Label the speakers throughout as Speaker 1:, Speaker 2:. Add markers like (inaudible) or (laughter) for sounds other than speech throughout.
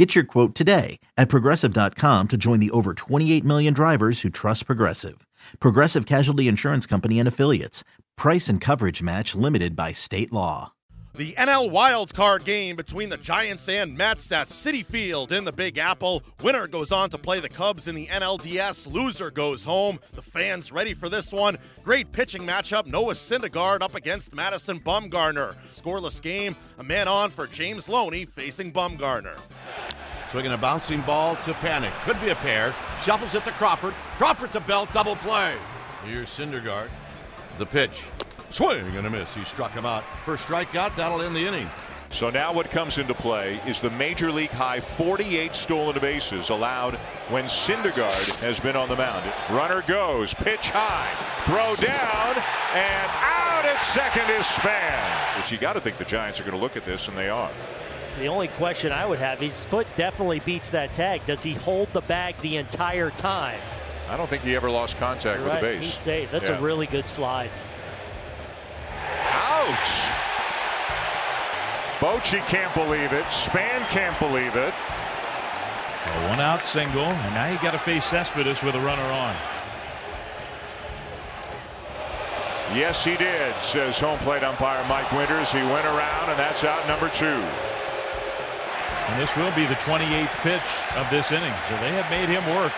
Speaker 1: Get your quote today at progressive.com to join the over 28 million drivers who trust Progressive. Progressive Casualty Insurance Company and Affiliates. Price and coverage match limited by state law.
Speaker 2: The NL wildcard game between the Giants and Mets at Citi Field in the Big Apple. Winner goes on to play the Cubs in the NLDS. Loser goes home. The fans ready for this one. Great pitching matchup. Noah Syndergaard up against Madison Bumgarner. Scoreless game. A man on for James Loney facing Bumgarner.
Speaker 3: Swinging a bouncing ball to Panik. Could be a pair. Shuffles it to Crawford. Crawford to Belt. Double play. Here's Syndergaard. The pitch. Swing and a miss. He struck him out. First strikeout. That'll end the inning.
Speaker 4: So now what comes into play is the major league high 48 stolen bases allowed when Syndergaard has been on the mound. Runner goes, pitch high, throw down, and out at second is Span. Which you got to think the Giants are going to look at this, and they are.
Speaker 5: The only question I would have, his foot definitely beats that tag. Does he hold the bag the entire time?
Speaker 4: I don't think he ever lost contact
Speaker 5: You're
Speaker 4: with
Speaker 5: right.
Speaker 4: the base.
Speaker 5: He's safe. That's
Speaker 4: Yeah.
Speaker 5: a really good slide.
Speaker 4: Ouch! Bochy can't believe it. Span can't believe it.
Speaker 6: A one out single, and now you got to face Cespedes with a runner on.
Speaker 4: Yes, he did, says home plate umpire Mike Winters. He went around, and that's out number two.
Speaker 6: And this will be the 28th pitch of this inning, so they have made him work.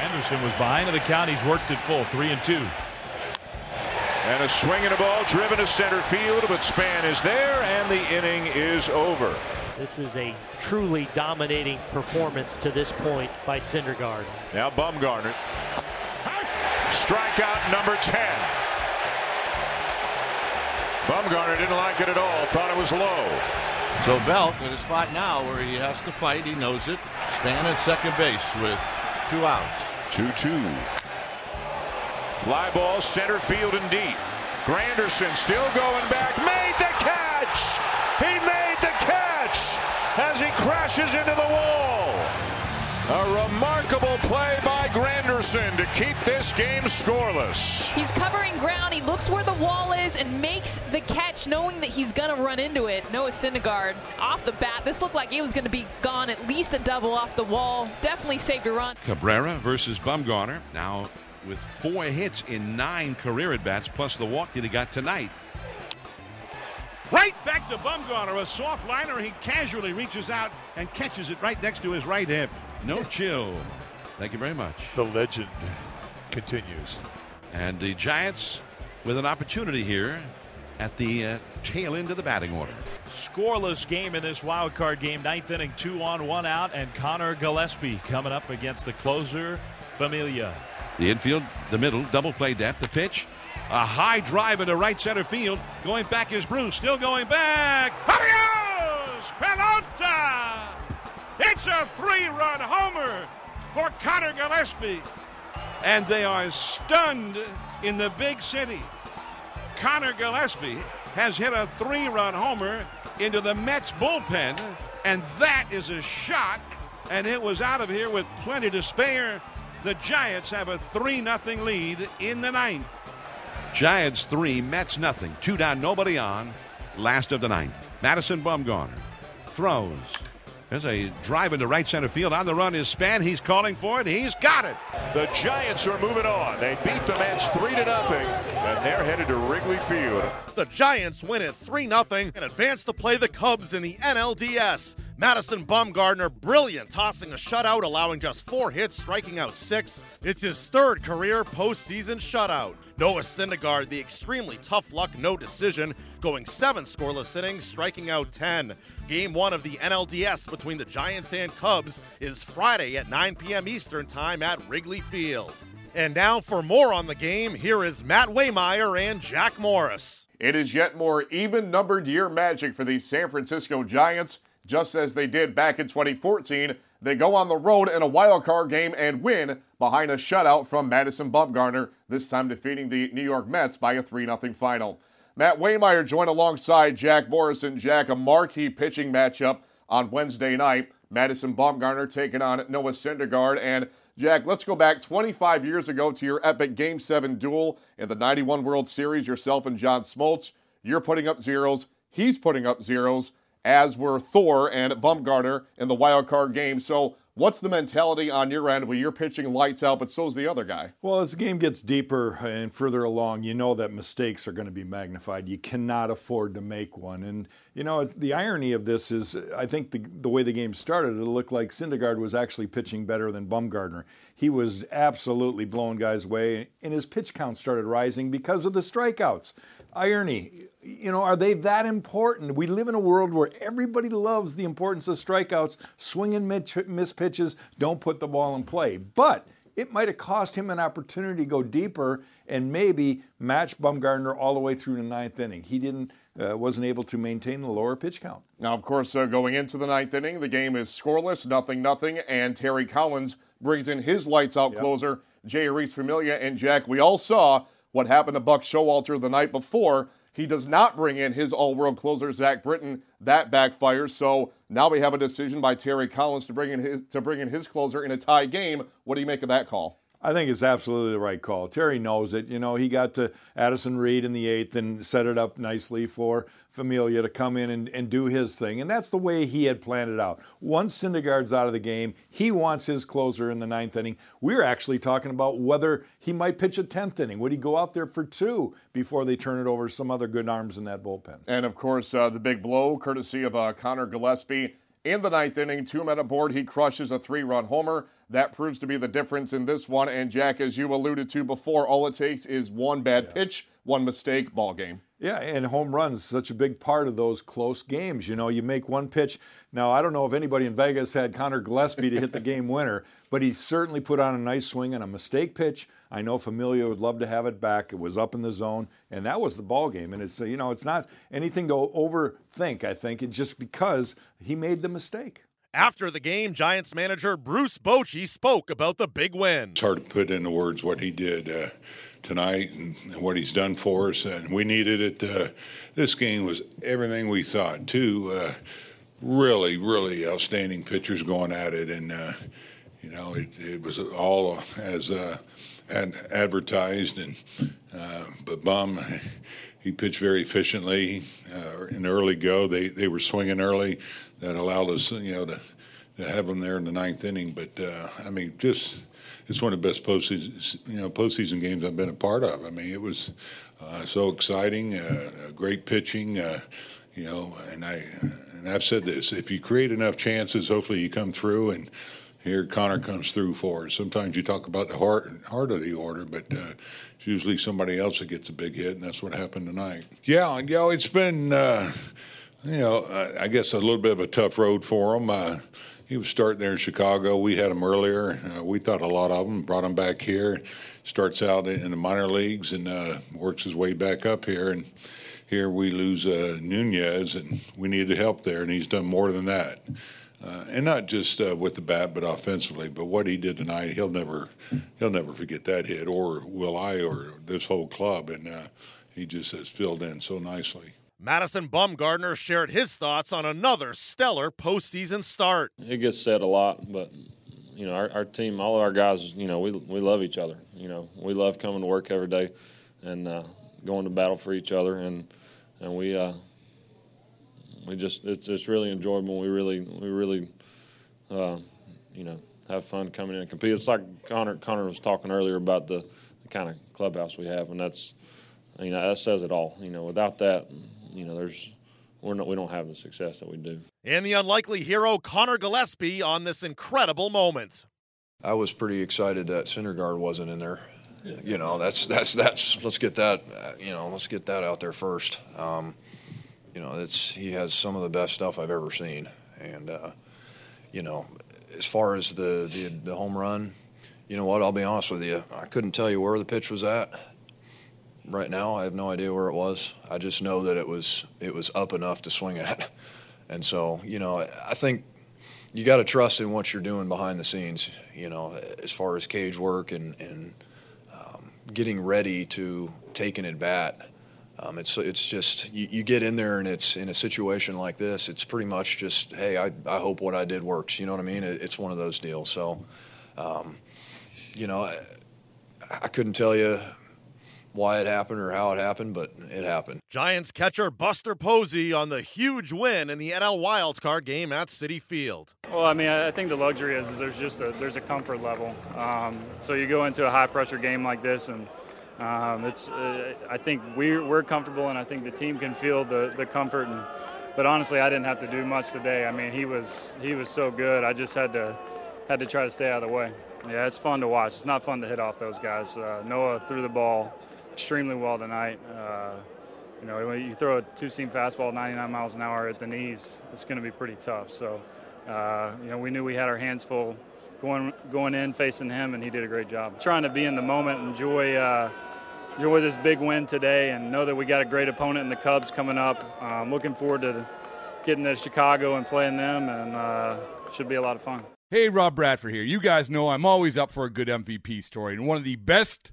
Speaker 6: Anderson was behind in the count. He's worked it full, three and two.
Speaker 4: And a swing and a ball driven to center field, but Span is there, and the inning is over.
Speaker 5: This is a truly dominating performance to this point by Syndergaard.
Speaker 4: Now Bumgarner. Strikeout number 10. Bumgarner didn't like it at all, thought it was low.
Speaker 3: So Belt at a spot now where he has to fight. He knows it. Span at second base with two outs.
Speaker 4: 2 2. Fly ball center field and deep. Granderson still going back. Made the catch! He made the catch as he crashes into the wall. A remarkable play by Granderson to keep this game scoreless.
Speaker 7: He's covering ground. He looks where the wall is and makes the catch, knowing that he's going to run into it. Noah Syndergaard off the bat. This looked like it was going to be gone. At least a double off the wall. Definitely saved a run.
Speaker 8: Cabrera versus Bumgarner. Now with four hits in nine career at bats, plus the walk that he got tonight. Right back to Bumgarner, a soft liner. He casually reaches out and catches it right next to his right hip. No chill. Thank you very much.
Speaker 9: The legend continues.
Speaker 8: And the Giants with an opportunity here at the uh, tail end of the batting order.
Speaker 6: Scoreless game in this wild card game. Ninth inning, two on, one out, and Conor Gillaspie coming up against the closer, Familia.
Speaker 8: The infield, the middle, double play depth, the pitch. A high drive into right center field. Going back is Bruce. Still going back. Adios! Pelota! It's a three run homer for Conor Gillaspie. And they are stunned in the big city. Conor Gillaspie has hit a three run homer into the Mets bullpen. And that is a shot. And it was out of here with plenty to spare. The Giants have a 3 0 lead in the ninth. Giants 3, Mets nothing. Two down, nobody on. Last of the ninth. Madison Bumgarner throws. There's a drive into right center field. On the run is Span. He's calling for it. He's got it.
Speaker 4: The Giants are moving on. They beat the Mets 3 to nothing, and they're headed to Wrigley Field.
Speaker 2: The Giants win it 3 0 and advance to play the Cubs in the NLDS. Madison Bumgarner, brilliant, tossing a shutout, allowing just four hits, striking out six. It's his third career postseason shutout. Noah Syndergaard, the extremely tough luck no decision, going seven scoreless innings, striking out 10. Game one of the NLDS between the Giants and Cubs is Friday at 9 p.m. Eastern Time at Wrigley Field. And now for more on the game, here is Matt Waymeyer and Jack Morris.
Speaker 10: It is yet more even numbered year magic for the San Francisco Giants. Just as they did back in 2014, They go on the road in a wild card game and win behind a shutout from Madison Bumgarner, this time defeating the New York Mets by a 3 0 final. Matt Waymeyer joined alongside Jack Morrison. Jack, a marquee pitching matchup on Wednesday night. Madison Bumgarner taking on Noah Syndergaard. And Jack, let's go back 25 years ago to your epic Game 7 duel in the 91 World Series, yourself and John Smoltz. You're putting up zeros, he's putting up zeros, as were Thor and Bumgarner in the wild card game. So, What's the mentality on your end when you're pitching lights out, but so's the other guy?
Speaker 9: Well, as the game gets deeper and further along, you know that mistakes are going to be magnified. You cannot afford to make one. And, you know, the irony of this is I think the, the way the game started, it looked like Syndergaard was actually pitching better than Bumgarner. He was absolutely blowing guys away, and his pitch count started rising because of the strikeouts irony. You know, are they that important? We live in a world where everybody loves the importance of strikeouts, swing and miss pitches, don't put the ball in play. But it might have cost him an opportunity to go deeper and maybe match Bumgarner all the way through the ninth inning. He didn't, uh, wasn't able to maintain the lower pitch count.
Speaker 10: Now, of course, uh, going into the ninth inning, the game is scoreless, nothing, nothing, and Terry Collins brings in his lights out yep. closer, Jeurys Familia, and Jack. We all saw what happened to Buck Showalter the night before. He does not bring in his all world closer, Zach Britton. That backfires. So now we have a decision by Terry Collins to bring in his to bring in his closer in a tie game. What do you make of that call?
Speaker 9: I think it's absolutely the right call. Terry knows it. You know, he got to Addison Reed in the eighth and set it up nicely for Familia to come in and, and do his thing. And that's the way he had planned it out. Once Syndergaard's out of the game, he wants his closer in the ninth inning. We're actually talking about whether he might pitch a 10th inning. Would he go out there for two before they turn it over to some other good arms in that bullpen?
Speaker 10: And of course, uh, the big blow, courtesy of uh, Conor Gillaspie in the ninth inning, two men aboard, he crushes a three run homer. That proves to be the difference in this one. And Jack, as you alluded to before, all it takes is one bad yeah. pitch, one mistake, ball game.
Speaker 9: Yeah, and home runs such a big part of those close games. You know, you make one pitch. Now, I don't know if anybody in Vegas had Conor Gillaspie to hit the game winner, but he certainly put on a nice swing and a mistake pitch. I know Familia would love to have it back. It was up in the zone, and that was the ball game. And it's you know it's not anything to overthink. I think it's just because he made the mistake.
Speaker 2: After the game, Giants manager Bruce Bochy spoke about the big win.
Speaker 11: It's hard to put into words what he did uh, tonight and what he's done for us, and we needed it. Uh, this game was everything we thought. Two uh, really, really outstanding pitchers going at it, and uh, you know it, it, was all as uh, ad- advertised. And uh, but Bum, he pitched very efficiently uh, in early go. They they were swinging early, that allowed us, you know, to to have them there in the ninth inning. But I mean, just it's one of the best postseason, you know, postseason games I've been a part of. I mean, it was uh, so exciting, uh, great pitching, uh, you know, and I and I've said this: if you create enough chances, hopefully you come through and here Conor comes through for us. Sometimes you talk about the heart heart of the order, but uh, it's usually somebody else that gets a big hit, and that's what happened tonight. Yeah, you know, it's been uh, you know I guess a little bit of a tough road for him. He was starting there in Chicago. We had him earlier. Uh, we thought a lot of him. Brought him back here. Starts out in the minor leagues and uh, works his way back up here. And here we lose uh, Nunez, and we needed help there, and he's done more than that. Uh, and not just uh, with the bat, but offensively. But what he did tonight, he'll never, he'll never forget that hit, or will I, or this whole club. And uh, he just has filled in so nicely.
Speaker 2: Madison Bumgarner shared his thoughts on another stellar postseason start.
Speaker 12: It gets said a lot, but you know, our, our team, all of our guys, you know, we we love each other. You know, we love coming to work every day and uh, going to battle for each other, and and we uh, we just it's it's really enjoyable. We really we really uh, you know have fun coming in and compete. It's like Connor Conor was talking earlier about the, the kind of clubhouse we have, and that's you know that says it all. You know, without that, you know, there's we're not we don't have the success that we do.
Speaker 2: And the unlikely hero Conor Gillaspie on this incredible moment.
Speaker 13: I was pretty excited that Syndergaard wasn't in there. You know, that's that's that's let's get that you know let's get that out there first. Um, you know, it's he has some of the best stuff I've ever seen, and uh, you know, as far as the, the the home run, you know what? I'll be honest with you, I couldn't tell you where the pitch was at. Right now, I have no idea where it was. I just know that it was it was up enough to swing at, (laughs) and so you know, I think you got to trust in what you're doing behind the scenes. You know, as far as cage work and and um, getting ready to take an at bat. Um, it's it's just you, you, get in there and it's in a situation like this. It's pretty much just hey, I, I hope what I did works. You know what I mean? It, it's one of those deals. So, um, you know, I, I couldn't tell you why it happened or how it happened, but it happened.
Speaker 2: Giants catcher Buster Posey on the huge win in the NL Wildcard game at Citi Field.
Speaker 14: Well, I mean, I think the luxury is, is there's just a there's a comfort level. Um, so you go into a high pressure game like this, and um, it's uh, I think we're we're comfortable, and I think the team can feel the the comfort. And but honestly, I didn't have to do much today. I mean, he was he was so good. I just had to had to try to stay out of the way. Yeah, it's fun to watch. It's not fun to hit off those guys. Uh, Noah threw the ball extremely well tonight. Uh, you know, when you throw a two-seam fastball 99 miles an hour at the knees, it's going to be pretty tough. So, uh, you know, we knew we had our hands full going going in facing him, and he did a great job. Trying to be in the moment, enjoy uh, enjoy this big win today, and know that we got a great opponent in the Cubs coming up. Um, looking forward to getting to Chicago and playing them, and uh, should be a lot of fun.
Speaker 15: Hey, Rob Bradford here. You guys know I'm always up for a good MVP story, and one of the best